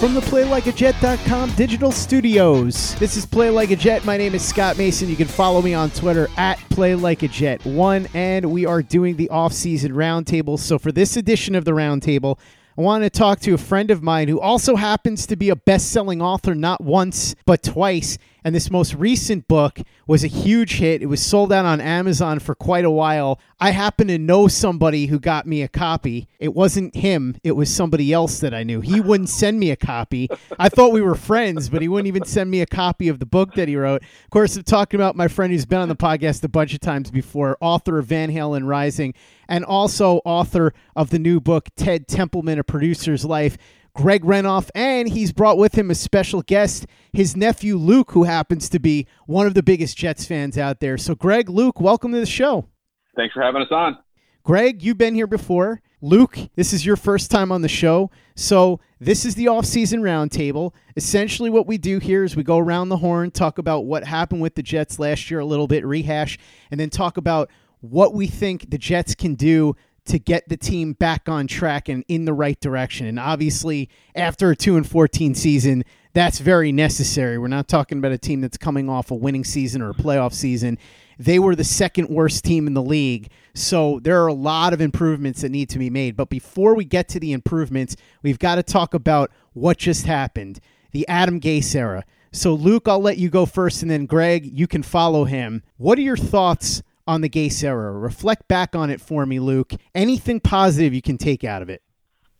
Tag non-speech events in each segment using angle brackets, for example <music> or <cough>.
From the PlayLikeAJet.com digital studios, this is Play Like a Jet. My name is Scott Mason. You can follow me on Twitter at PlayLikeAJet1, and we are doing the off-season roundtable. So for this edition of the roundtable, I want to talk to a friend of mine who also happens to be a best-selling author not once but twice. And this most recent book was a huge hit. It was sold out on Amazon for quite a while. I happen to know somebody who got me a copy. It wasn't him, it was somebody else that I knew. He wouldn't send me a copy. I thought we were friends, but he wouldn't even send me a copy of the book that he wrote. Of course, I'm talking about my friend who's been on the podcast a bunch of times before, author of Van Halen Rising, and also author of the new book, Ted Templeman, A Producer's Life. Greg Renoff, and he's brought with him a special guest, his nephew Luke, who happens to be one of the biggest Jets fans out there. So, Greg, Luke, welcome to the show. Thanks for having us on. Greg, you've been here before. Luke, this is your first time on the show. So, this is the off-season roundtable. Essentially, what we do here is we go around the horn, talk about what happened with the Jets last year a little bit, rehash, and then talk about what we think the Jets can do to get the team back on track and in the right direction. And obviously, after a 2 and 14 season, that's very necessary. We're not talking about a team that's coming off a winning season or a playoff season. They were the second worst team in the league. So there are a lot of improvements that need to be made. But before we get to the improvements, we've got to talk about what just happened the Adam Gase era. So, Luke, I'll let you go first, and then Greg, you can follow him. What are your thoughts on the Gase era? Reflect back on it for me, Luke. Anything positive you can take out of it?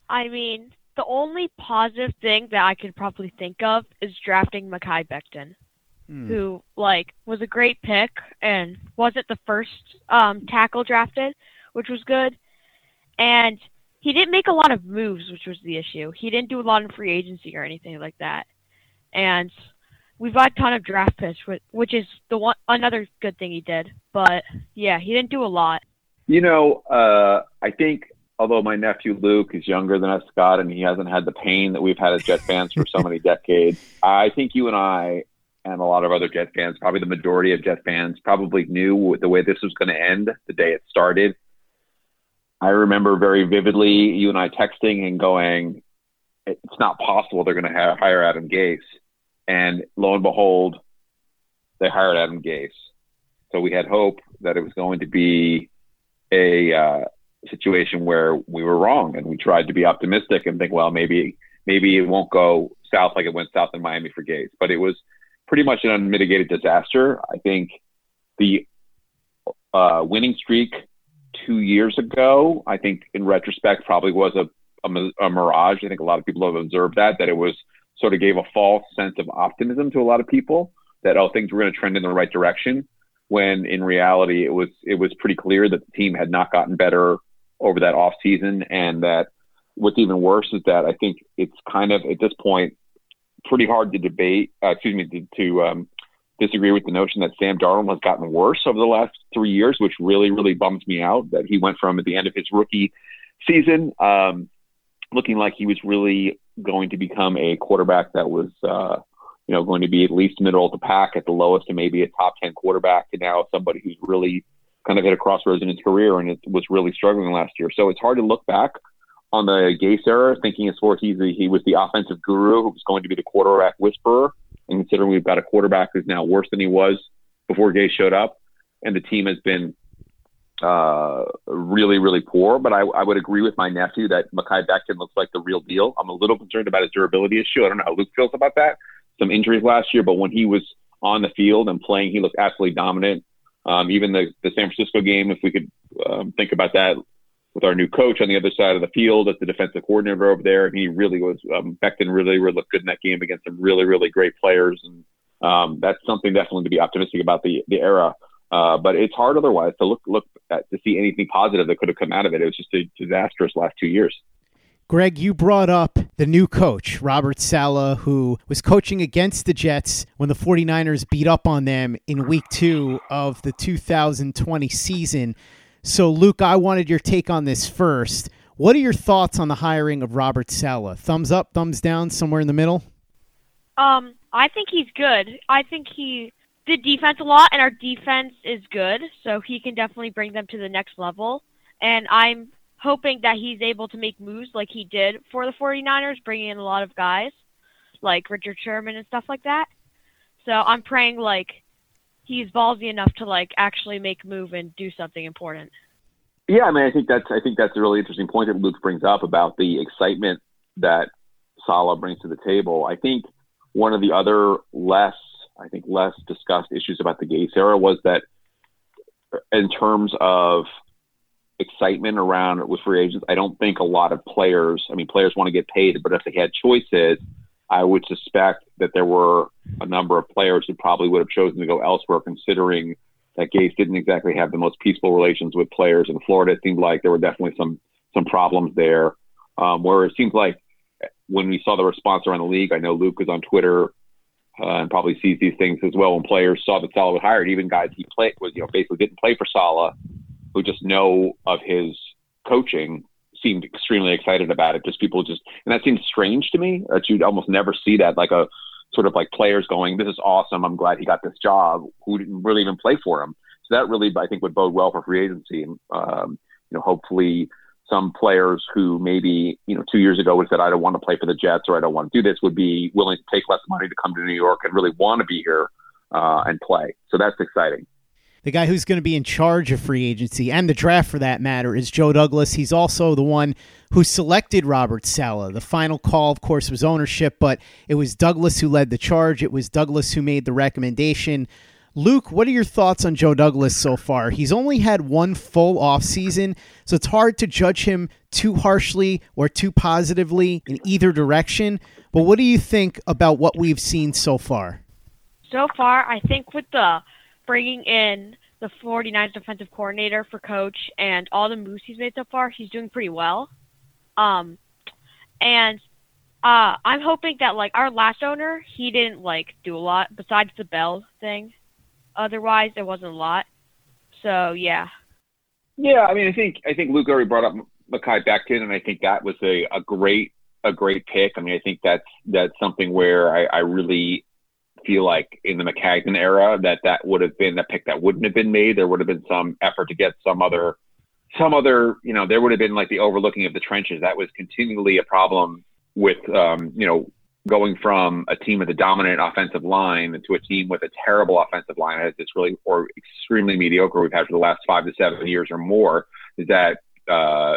I mean, the only positive thing that I could probably think of is drafting Mekhi Becton, Hmm. who like was a great pick and wasn't the first um, tackle drafted, which was good. And he didn't make a lot of moves, which was the issue. He didn't do a lot in free agency or anything like that. And we've got a ton of draft picks, which is the one another good thing he did. But yeah, he didn't do a lot. You know, uh, I think although my nephew Luke is younger than us, Scott, and he hasn't had the pain that we've had as Jet fans for so many <laughs> decades, I think you and I and a lot of other Jet fans, probably the majority of Jet fans, probably knew the way this was going to end the day it started. I remember very vividly you and I texting and going, "It's not possible they're going to hire Adam Gase," and lo and behold, they hired Adam Gase. So we had hope that it was going to be a uh, situation where we were wrong, and we tried to be optimistic and think, well, maybe maybe it won't go south like it went south in Miami for Gase. But it was pretty much an unmitigated disaster. I think the uh, winning streak two years ago, I think in retrospect, probably was a, a, a mirage. I think a lot of people have observed that, that it was sort of gave a false sense of optimism to a lot of people that, oh, things were going to trend in the right direction. When in reality, it was it was pretty clear that the team had not gotten better over that off season, and that what's even worse is that I think it's kind of at this point pretty hard to debate. Uh, excuse me, to, to um, disagree with the notion that Sam Darnold has gotten worse over the last three years, which really really bums me out. That he went from at the end of his rookie season um, looking like he was really going to become a quarterback that was. Uh, you know, going to be at least middle of the pack at the lowest and maybe a top 10 quarterback to now somebody who's really kind of hit a crossroads in his career and it was really struggling last year. So it's hard to look back on the Gase era, thinking as far he's he was the offensive guru who was going to be the quarterback whisperer. And considering we've got a quarterback who's now worse than he was before Gase showed up, and the team has been uh, really, really poor. But I, I would agree with my nephew that Mekhi Becton looks like the real deal. I'm a little concerned about his durability issue. I don't know how Luke feels about that. Some injuries last year, but when he was on the field and playing, he looked absolutely dominant. Um, even the, the San Francisco game, if we could um, think about that with our new coach on the other side of the field as the defensive coordinator over there, he really was um, really, really looked good in that game against some really, really great players, and um, that's something definitely to be optimistic about the the era. Uh, but it's hard otherwise to look look at, to see anything positive that could have come out of it. It was just a disastrous last two years. Greg, you brought up the new coach, Robert Saleh, who was coaching against the Jets when the 49ers beat up on them in week two of the 2020 season. So, Luke, I wanted your take on this first. What are your thoughts on the hiring of Robert Saleh? Thumbs up, thumbs down, somewhere in the middle? Um, I think he's good. I think he did defense a lot, and our defense is good, so he can definitely bring them to the next level. And I'm hoping that he's able to make moves like he did for the 49ers, bringing in a lot of guys like Richard Sherman and stuff like that. So I'm praying like he's ballsy enough to like actually make move and do something important. Yeah, I mean, I think that's I think that's a really interesting point that Luke brings up about the excitement that Saleh brings to the table. I think one of the other less I think less discussed issues about the Gase era was that in terms of excitement around with free agents. I don't think a lot of players, I mean, players want to get paid, but if they had choices, I would suspect that there were a number of players who probably would have chosen to go elsewhere, considering that Gase didn't exactly have the most peaceful relations with players in Florida. It seemed like there were definitely some some problems there. Um, where it seems like when we saw the response around the league, I know Luke was on Twitter uh, and probably sees these things as well. When players saw that Saleh was hired, even guys he played was you know basically didn't play for Saleh, who just know of his coaching seemed extremely excited about it. Just people just, and that seems strange to me that you'd almost never see that, like a sort of like players going, "This is awesome. I'm glad he got this job." Who didn't really even play for him. So that really, I think, would bode well for free agency. And um, you know, hopefully, some players who maybe you know two years ago would have said, "I don't want to play for the Jets" or "I don't want to do this," would be willing to take less money to come to New York and really want to be here uh, and play. So that's exciting. The guy who's going to be in charge of free agency and the draft for that matter is Joe Douglas. He's also the one who selected Robert Saleh. The final call, of course, was ownership, but it was Douglas who led the charge. It was Douglas who made the recommendation. Luke, what are your thoughts on Joe Douglas so far? He's only had one full offseason, so it's hard to judge him too harshly or too positively in either direction. But what do you think about what we've seen so far? So far, I think with the bringing in the 49ers defensive coordinator for coach and all the moves he's made so far, he's doing pretty well. Um, and uh, I'm hoping that like our last owner, he didn't like do a lot besides the Bell thing. Otherwise, there wasn't a lot. So yeah. Yeah, I mean, I think I think Luke already brought up Mekhi Becton, and I think that was a, a great a great pick. I mean, I think that's that's something where I, I really feel like in the Maccagnan era that that would have been a pick that wouldn't have been made. There would have been some effort to get some other, some other, you know, there would have been like the overlooking of the trenches. That was continually a problem with, um, you know, going from a team with a dominant offensive line to a team with a terrible offensive line as it's really or extremely mediocre we've had for the last five to seven years or more is that uh,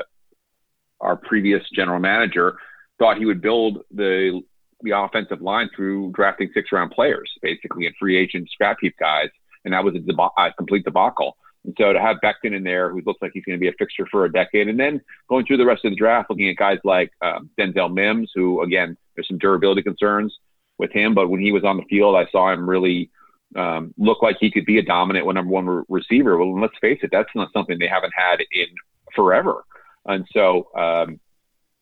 our previous general manager thought he would build the the offensive line through drafting six round players, basically, and free agent scrap heap guys. And that was a, deba- a complete debacle. And so to have Becton in there, who looks like he's going to be a fixture for a decade, and then going through the rest of the draft, looking at guys like um, Denzel Mims, who again, there's some durability concerns with him, but when he was on the field, I saw him really um, look like he could be a dominant number one re- receiver. Well, let's face it, that's not something they haven't had in forever. And so um,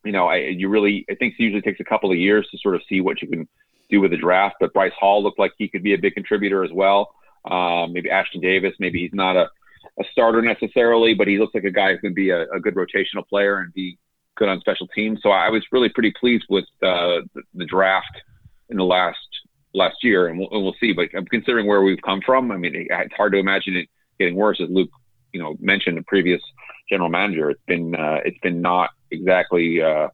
you know, I, you really, I think it usually takes a couple of years to sort of see what you can do with the draft. But Bryce Hall looked like he could be a big contributor as well. Um, maybe Ashtyn Davis, maybe he's not a, a starter necessarily, but he looks like a guy who can be a, a good rotational player and be good on special teams. So I was really pretty pleased with uh, the, the draft in the last last year, and we'll, and we'll see. But considering where we've come from. I mean, it's hard to imagine it getting worse, as Luke, you know, mentioned the previous general manager. It's been uh, it's been not exactly uh,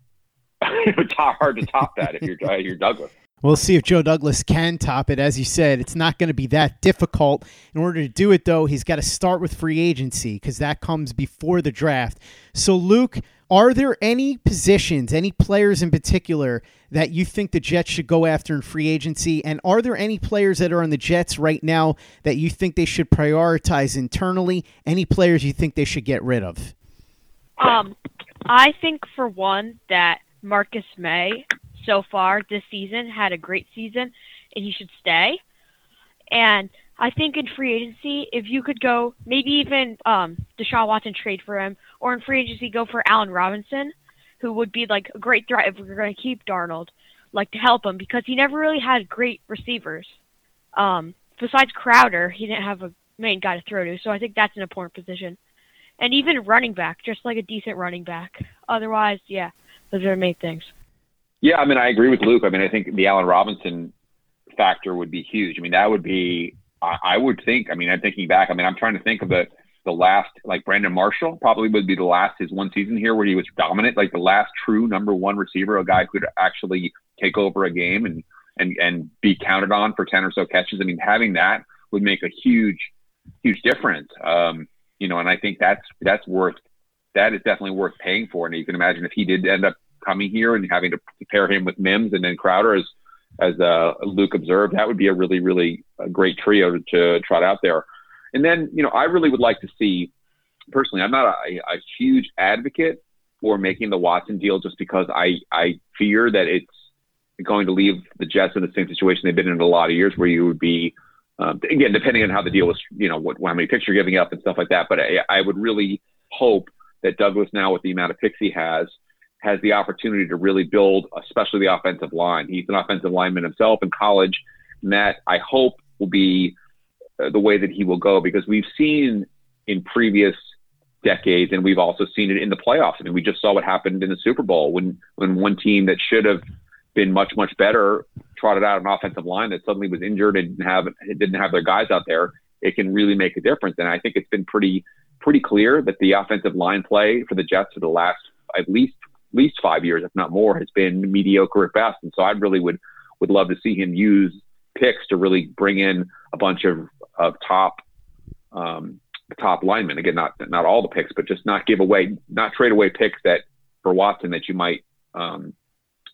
<laughs> hard to top that if you're uh, you're Douglas. We'll see if Joe Douglas can top it. As you said, it's not going to be that difficult. In order to do it, though, he's got to start with free agency because that comes before the draft. So, Luke, Are there any positions, any players in particular that you think the Jets should go after in free agency? And are there any players that are on the Jets right now that you think they should prioritize internally? Any players you think they should get rid of? Um, I think for one that Marcus Maye so far this season had a great season and he should stay. And I think in free agency, if you could go maybe even um, Deshaun Watson trade for him, or in free agency go for Allen Robinson, who would be like a great threat if we're going to keep Darnold, like to help him because he never really had great receivers. Um, besides Crowder, he didn't have a main guy to throw to, so I think that's an important position. And even running back, just like a decent running back. Otherwise, yeah, those are the main things. Yeah, I mean, I agree with Luke. I mean, I think the Allen Robinson factor would be huge. I mean, that would be, I, I would think, I mean, I'm thinking back, I mean, I'm trying to think of the, the last, like Brandon Marshall probably would be the last, his one season here where he was dominant, like the last true number one receiver, a guy who could actually take over a game and, and, and be counted on for 10 or so catches. I mean, having that would make a huge, huge difference. Um, you know, and I think that's, that's worth, that is definitely worth paying for. And you can imagine if he did end up coming here and having to pair him with Mims and then Crowder, as as uh, Luke observed, that would be a really really great trio to, to trot out there. And then you know I really would like to see personally. I'm not a, a huge advocate for making the Watson deal just because I I fear that it's going to leave the Jets in the same situation they've been in a lot of years, where you would be um, again depending on how the deal was, you know, what how many picks you're giving up and stuff like that. But I, I would really hope that Douglas now with the amount of picks he has has the opportunity to really build, especially the offensive line. He's an offensive lineman himself in college, and that I hope will be uh, the way that he will go because we've seen in previous decades, and we've also seen it in the playoffs. I mean, we just saw what happened in the Super Bowl when when one team that should have been much much better trotted out an offensive line that suddenly was injured and didn't have didn't have their guys out there. It can really make a difference, and I think it's been pretty pretty clear that the offensive line play for the Jets for the last at least least five years, if not more, has been mediocre at best. And so I really would would love to see him use picks to really bring in a bunch of of top um, top linemen. Again, not not all the picks, but just not give away, not trade away picks that for Watson that you might um,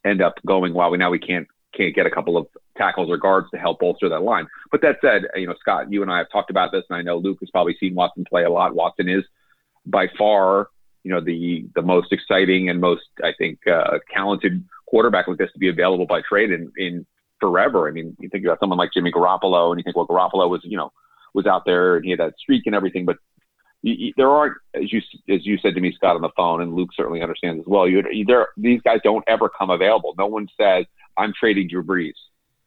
end up going. While we now we can't can't get a couple of tackles or guards to help bolster that line. But that said, you know, Scott, you and I have talked about this, and I know Luke has probably seen Watson play a lot. Watson is by far you know the the most exciting and most I think uh, talented quarterback like this to be available by trade in in forever. I mean, you think about someone like Jimmy Garoppolo, and you think, well, Garoppolo was you know was out there and he had that streak and everything, but you, you, there aren't, as you as you said to me, Scott, on the phone, and Luke certainly understands as well. You, there, these guys don't ever come available. No one says, "I'm trading Drew Brees,"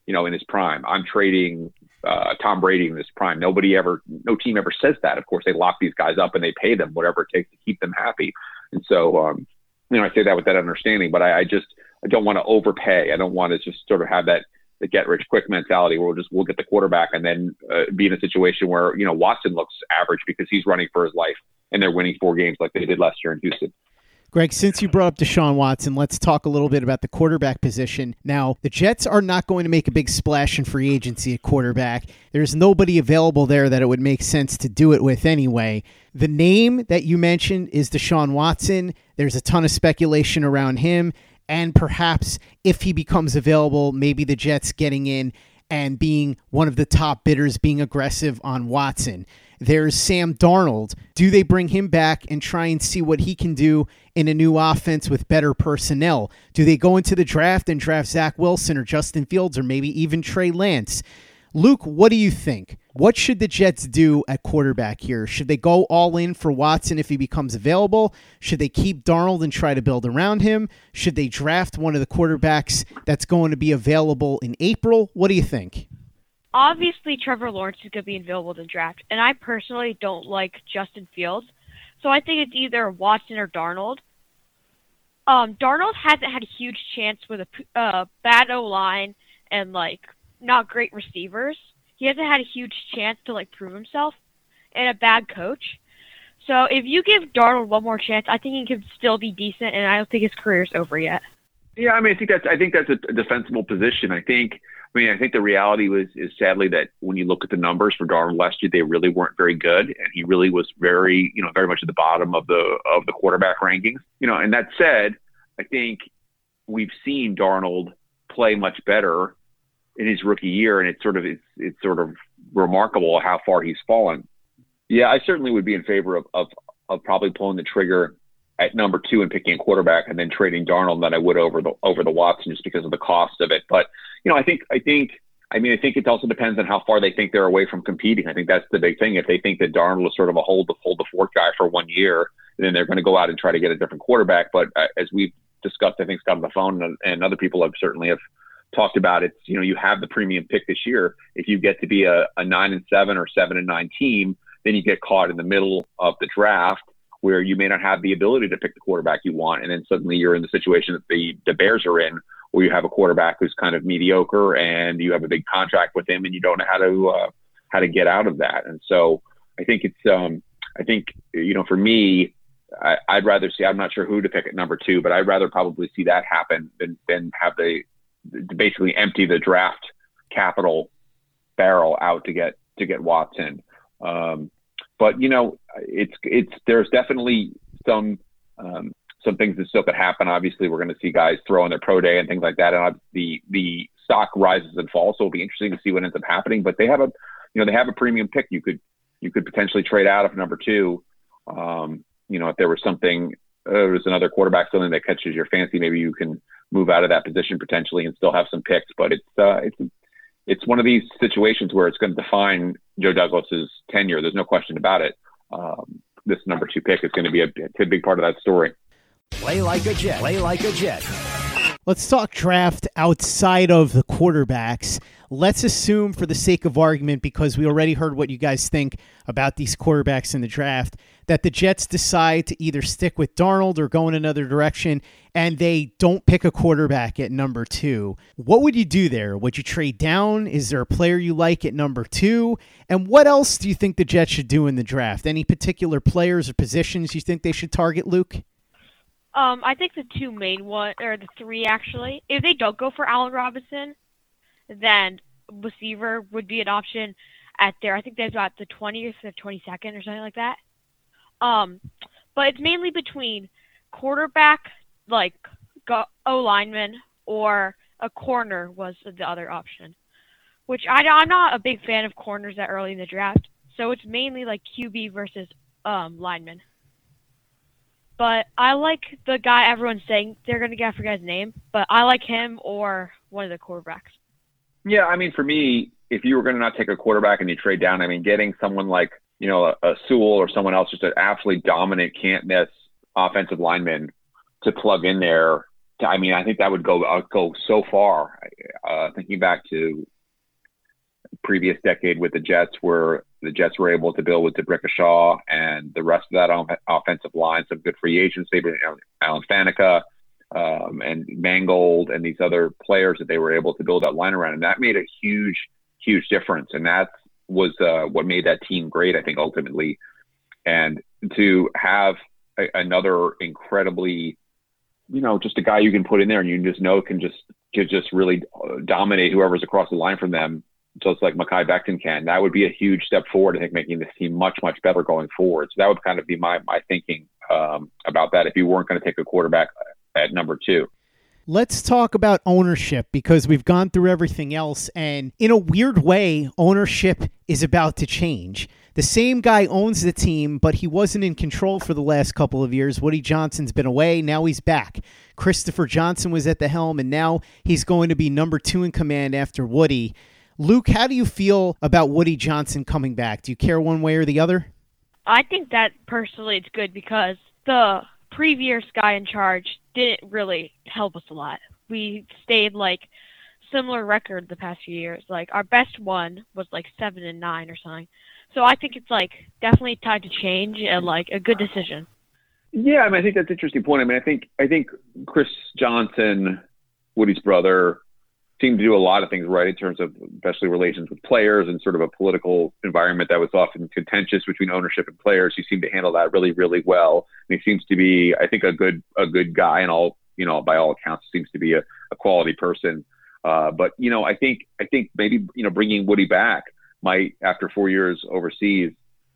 you know, in his prime. I'm trading uh, Tom Brady in his prime. Nobody ever, no team ever says that. Of course, they lock these guys up and they pay them whatever it takes to keep them happy. And so, um, you know, I say that with that understanding, but I, I just, I don't want to overpay. I don't want to just sort of have that the get rich quick mentality where we'll just we'll get the quarterback and then uh, be in a situation where you know Watson looks average because he's running for his life and they're winning four games like they did last year in Houston. Greg, since you brought up Deshaun Watson, let's talk a little bit about the quarterback position. Now, the Jets are not going to make a big splash in free agency at quarterback. There's nobody available there that it would make sense to do it with anyway. The name that you mentioned is Deshaun Watson. There's a ton of speculation around him. And perhaps if he becomes available, maybe the Jets getting in and being one of the top bidders, being aggressive on Watson. There's Sam Darnold. Do they bring him back and try and see what he can do in a new offense with better personnel? Do they go into the draft and draft Zach Wilson or Justin Fields or maybe even Trey Lance? Luke, what do you think? What should the Jets do at quarterback here? Should they go all in for Watson if he becomes available? Should they keep Darnold and try to build around him? Should they draft one of the quarterbacks that's going to be available in April? What do you think? Obviously Trevor Lawrence is going to be available to draft, and I personally don't like Justin Fields, so I think it's either Watson or Darnold. Um, Darnold hasn't had a huge chance with a uh, bad O line and like not great receivers. He hasn't had a huge chance to like prove himself, and a bad coach. So if you give Darnold one more chance, I think he can still be decent, and I don't think his career's over yet. Yeah, I mean, I think that's I think that's a defensible position. I think I mean, I think the reality was is sadly that when you look at the numbers for Darnold last year, they really weren't very good, and he really was very, you know, very much at the bottom of the of the quarterback rankings. You know, and that said, I think we've seen Darnold play much better in his rookie year, and it's sort of it's it's sort of remarkable how far he's fallen. Yeah, I certainly would be in favor of of, of probably pulling the trigger at number two and picking a quarterback and then trading Darnold than I would over the over the Watson just because of the cost of it. But you know, I think I think I mean I think it also depends on how far they think they're away from competing. I think that's the big thing. If they think that Darnold is sort of a hold the hold the fort guy for one year, then they're going to go out and try to get a different quarterback. But uh, as we've discussed, I think Scott on the phone and, and other people have certainly have talked about it. You know, you have the premium pick this year. If you get to be a, a nine and seven or seven and nine team, then you get caught in the middle of the draft where you may not have the ability to pick the quarterback you want, and then suddenly you're in the situation that the the Bears are in, where you have a quarterback who's kind of mediocre, and you have a big contract with him, and you don't know how to uh, how to get out of that. And so I think it's um, I think you know for me. I, I'd rather see. I'm not sure who to pick at number two, but I'd rather probably see that happen than than have the basically empty the draft capital barrel out to get to get Watson. Um, but you know, it's it's there's definitely some um, some things that still could happen. Obviously, we're going to see guys throw in their pro day and things like that, and the the stock rises and falls. So it'll be interesting to see what ends up happening. But they have a you know they have a premium pick. You could you could potentially trade out of number two. Um, you know, if there was something, uh, there was another quarterback, something that catches your fancy, maybe you can move out of that position potentially and still have some picks. But it's uh, it's it's one of these situations where it's going to define Joe Douglas's tenure. There's no question about it. Um, this number two pick is going to be a, a big part of that story. Play like a Jet. Play like a Jet. Let's talk draft outside of the quarterbacks. Let's assume, for the sake of argument, because we already heard what you guys think about these quarterbacks in the draft, that the Jets decide to either stick with Darnold or go in another direction and they don't pick a quarterback at number two. What would you do there? Would you trade down? Is there a player you like at number two? And what else do you think the Jets should do in the draft? Any particular players or positions you think they should target, Luke? Um, I think the two main one or the three actually. If they don't go for Allen Robinson, then receiver would be an option at there. I think they've got the 20th or 22nd or something like that. Um, but it's mainly between quarterback, like O lineman, or a corner was the other option. Which I, I'm not a big fan of corners that early in the draft, so it's mainly like QB versus um, lineman. But I like the guy everyone's saying they're gonna get. I forget his name, but I like him or one of the quarterbacks. Yeah, I mean, for me, if you were going to not take a quarterback and you trade down, I mean, getting someone like you know a, a Sewell or someone else, just an absolutely dominant, can't miss offensive lineman to plug in there. I mean, I think that would go uh, go so far. Uh, thinking back to previous decade with the Jets, where the Jets were able to build with D'Brickashaw and the rest of that on, offensive line, some good free agents, maybe you Alan Faneca um, and Mangold and these other players that they were able to build that line around, and that made a huge, huge difference. And that was uh, what made that team great, I think, ultimately. And to have a, another incredibly, you know, just a guy you can put in there and you just know can just can just really uh, dominate whoever's across the line from them, just like Mekhi Becton can. That would be a huge step forward. I think making this team much much better going forward. So that would kind of be my my thinking um, about that. If you weren't going to take a quarterback at number two. Let's talk about ownership because we've gone through everything else. And in a weird way, ownership is about to change. The same guy owns the team, but he wasn't in control for the last couple of years. Woody Johnson's been away. Now he's back. Christopher Johnson was at the helm, and now he's going to be number two in command after Woody. Luke, how do you feel about Woody Johnson coming back? Do you care one way or the other? I think that personally it's good because the previous guy in charge didn't really help us a lot. We stayed like similar record the past few years. Like our best one was like seven and nine or something. So I think it's like definitely time to change and like a good decision. Yeah, I mean, I think that's an interesting point. I mean, I think I think Chris Johnson, Woody's brother, seemed to do a lot of things right in terms of especially relations with players and sort of a political environment that was often contentious between ownership and players. He seemed to handle that really, really well. And he seems to be, I think, a good a good guy and all you know by all accounts seems to be a, a quality person. Uh, but you know, I think I think maybe you know bringing Woody back might after four years overseas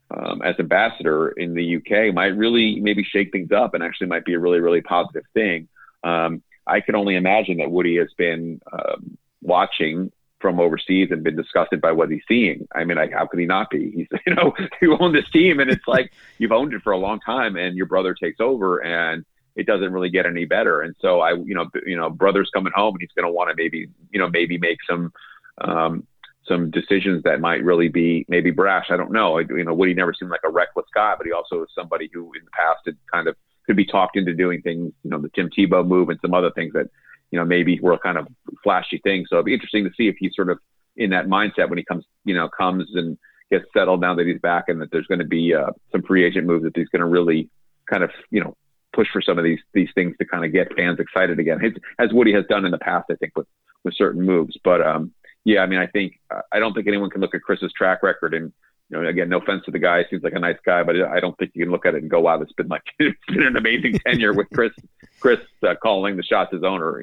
um, as ambassador in the UK might really maybe shake things up and actually might be a really really positive thing. Um, I can only imagine that Woody has been um, watching from overseas and been disgusted by what he's seeing. I mean, like, how could he not be? He's, <laughs> you know, you own this team and it's <laughs> like you've owned it for a long time and your brother takes over and it doesn't really get any better. And so I, you know, you know, brother's coming home and he's going to want to maybe, you know, maybe make some, um, some decisions that might really be maybe brash. I don't know. You know, Woody never seemed like a reckless guy, but he also is somebody who in the past had kind of could be talked into doing things, you know, the Tim Tebow move and some other things that, you know, maybe were kind of flashy things. So it'd be interesting to see if he's sort of in that mindset when he comes, you know, comes and gets settled now that he's back and that there's going to be uh, some free agent moves that he's going to really kind of, you know, push for some of these these things to kind of get fans excited again, His, as Woody has done in the past, I think with with certain moves. But um, yeah, I mean, I think uh, I don't think anyone can look at Chris's track record and you know, again, no offense to the guy, seems like a nice guy, but I don't think you can look at it and go, "Wow, it's been like <laughs> it's been an amazing tenure with Chris, Chris uh, calling the shots as owner."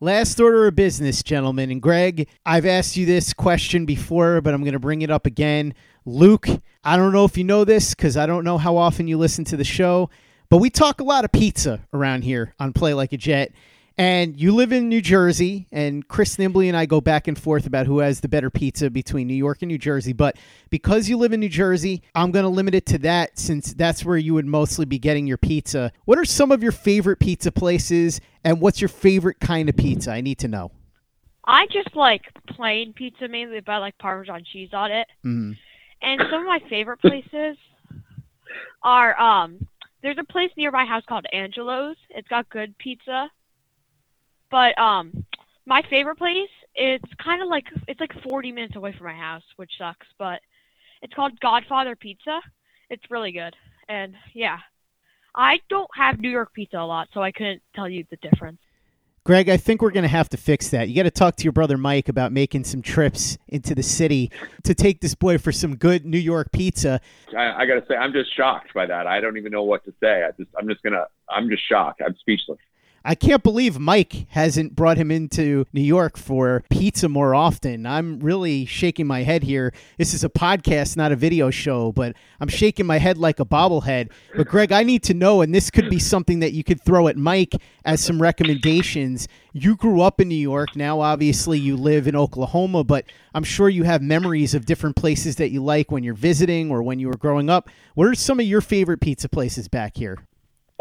Last order of business, gentlemen. And Greg, I've asked you this question before, but I'm going to bring it up again. Luke, I don't know if you know this because I don't know how often you listen to the show, but we talk a lot of pizza around here on Play Like a Jet. And you live in New Jersey, and Chris Nimbley and I go back and forth about who has the better pizza between New York and New Jersey. But because you live in New Jersey, I'm going to limit it to that since that's where you would mostly be getting your pizza. What are some of your favorite pizza places, and what's your favorite kind of pizza? I need to know. I just like plain pizza mainly, but I like Parmesan cheese on it. Mm. And some of my favorite places are um, there's a place near my house called Angelo's. It's got good pizza but um, my favorite place, it's kind of like it's like 40 minutes away from my house, which sucks. But it's called Godfather Pizza. It's really good, and yeah, I don't have New York pizza a lot, so I couldn't tell you the difference. Greg, I think we're going to have to fix that. You got to talk to your brother Mike about making some trips into the city to take this boy for some good New York pizza. I, I got to say, I'm just shocked by that. I don't even know what to say. I just, I'm just gonna, I'm just shocked. I'm speechless. I can't believe Mike hasn't brought him into New York for pizza more often. I'm really shaking my head here. This is a podcast, not a video show, but I'm shaking my head like a bobblehead. But Greg, I need to know, and this could be something that you could throw at Mike as some recommendations. You grew up in New York. Now, obviously, you live in Oklahoma, but I'm sure you have memories of different places that you like when you're visiting or when you were growing up. What are some of your favorite pizza places back here?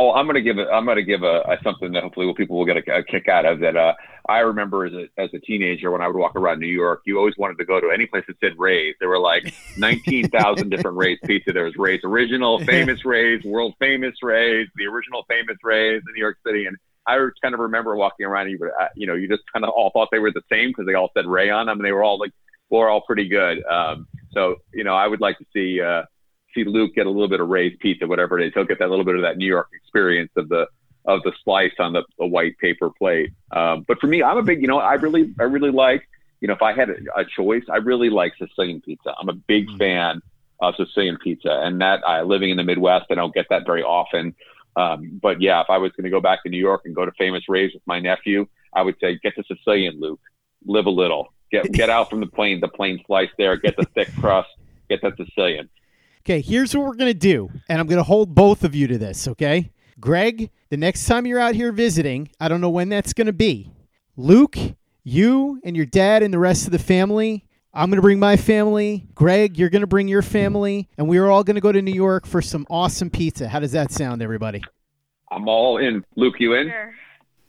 Oh, I'm going to give it. I'm to give a, a, something that hopefully people will get a, a kick out of. That uh, I remember as a as a teenager when I would walk around New York, you always wanted to go to any place that said Ray's. There were like <laughs> 19,000 different Ray's pizza. There was Ray's original, famous Ray's, world famous Ray's, the original famous Ray's in New York City, and I kind of remember walking around. And you, uh, you know, you just kind of all thought they were the same because they all said Ray on them, and they were all like, were all pretty good. Um, so you know, I would like to see. Uh, see Luke get a little bit of Ray's pizza, whatever it is. He'll get that little bit of that New York experience of the of the slice on the, the white paper plate. Um, but for me, I'm a big, you know, I really, I really like, you know, if I had a, a choice, I really like Sicilian pizza. I'm a big mm-hmm. fan of Sicilian pizza, and that I living in the Midwest, I don't get that very often. Um, but yeah, if I was going to go back to New York and go to Famous Ray's with my nephew, I would say get the Sicilian, Luke. Live a little. Get get out from the plane, the plain slice there. Get the thick crust. Get that Sicilian. Okay, here's what we're going to do, and I'm going to hold both of you to this, okay? Greg, the next time you're out here visiting, I don't know when that's going to be. Luke, you and your dad and the rest of the family, I'm going to bring my family. Greg, you're going to bring your family, and we are all going to go to New York for some awesome pizza. How does that sound, everybody? I'm all in. Luke, you in? Sure.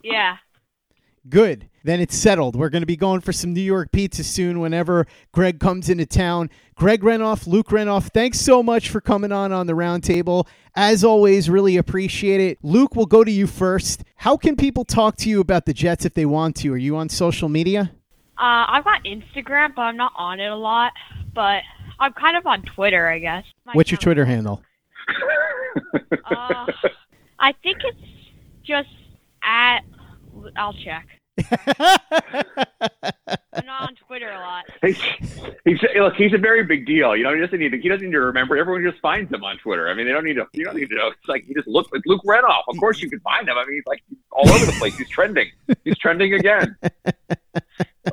Yeah. Good. Then it's settled. We're going to be going for some New York pizza soon whenever Greg comes into town. Greg Renoff, Luke Renoff, thanks so much for coming on on the roundtable. As always, really appreciate it. Luke, we'll go to you first. How can people talk to you about the Jets if they want to? Are you on social media? Uh, I've got Instagram, but I'm not on it a lot. But I'm kind of on Twitter, I guess. My What's your Twitter handle? uh, I think it's just at I'll check. I'm not on Twitter a lot. He's, he's look, he's a very big deal. You know, he doesn't need to, he doesn't need to remember. Everyone just finds him on Twitter. I mean, they don't need to. You don't need to know. It's like he just looks like Luke Renoff. Of course, you can find him. I mean, he's like all over the place. He's trending. He's trending again.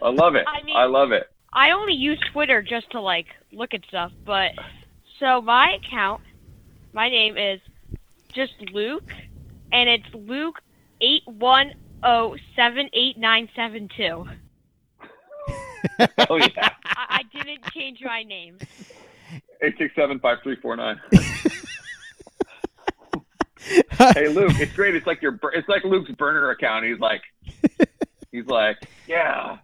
I love it. I mean- I love it. I only use Twitter just to like look at stuff, but so my account, my name is just Luke, and it's Luke eight one zero oh seven eight nine seven two. <laughs> Oh yeah. I, I didn't change my name. Eight six seven five three four nine. <laughs> hey Luke, it's great. It's like your it's like Luke's burner account. He's like <laughs> he's like, Yeah,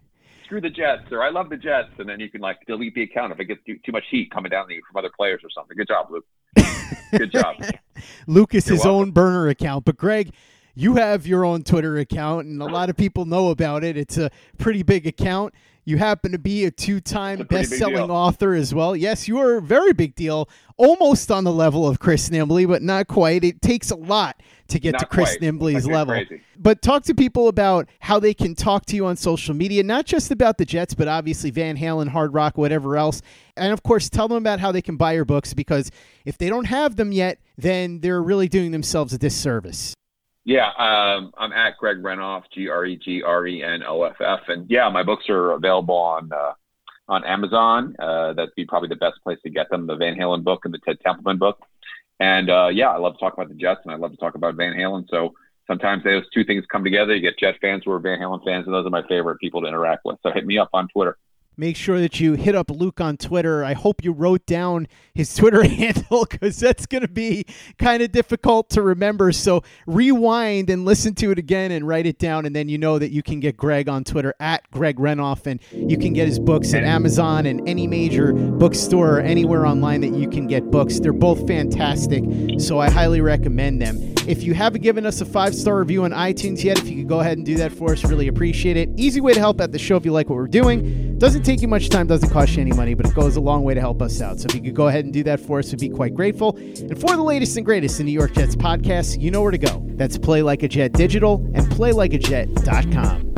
screw the Jets or I love the Jets and then you can like delete the account if it gets too, too much heat coming down to you from other players or something. Good job, Luke. Good job. Lucas You're his welcome. own burner account. But Greg, you have your own Twitter account, and a lot of people know about it. It's a pretty big account. You happen to be a a pretty big best-selling author as well. Yes, you are a very big deal, almost on the level of Chris Nimbley, but not quite. It takes a lot to get Not to Chris quite. Nimbley's level. crazy. But talk to people about how they can talk to you on social media, not just about the Jets, but obviously Van Halen, Hard Rock, whatever else. And of course, tell them about how they can buy your books because if they don't have them yet, then they're really doing themselves a disservice. Yeah, um, I'm at Greg Renoff, G R E G R E N O F F, and yeah, my books are available on uh, on Amazon. Uh, that'd be probably the best place to get them. The Van Halen book and the Ted Templeman book. And uh, yeah, I love to talk about the Jets, and I love to talk about Van Halen. So sometimes those two things come together. You get Jet fans who are Van Halen fans, and those are my favorite people to interact with. So hit me up on Twitter. Make sure that you hit up Luke on Twitter. I hope you wrote down his Twitter <laughs> handle because that's going to be kind of difficult to remember. So rewind and listen to it again and write it down. And then you know that you can get Greg on Twitter at Greg Renoff. And you can get his books at Amazon and any major bookstore or anywhere online that you can get books. They're both fantastic. So I highly recommend them. If you haven't given us a five star review on iTunes yet, if you could go ahead and do that for us, really appreciate it. Easy way to help out the show if you like what we're doing. Doesn't take you much time, doesn't cost you any money, but it goes a long way to help us out. So if you could go ahead and do that for us, we'd be quite grateful. And for the latest and greatest in New York Jets podcasts, you know where to go. That's Play Like a Jet Digital and PlayLikeAJet.com.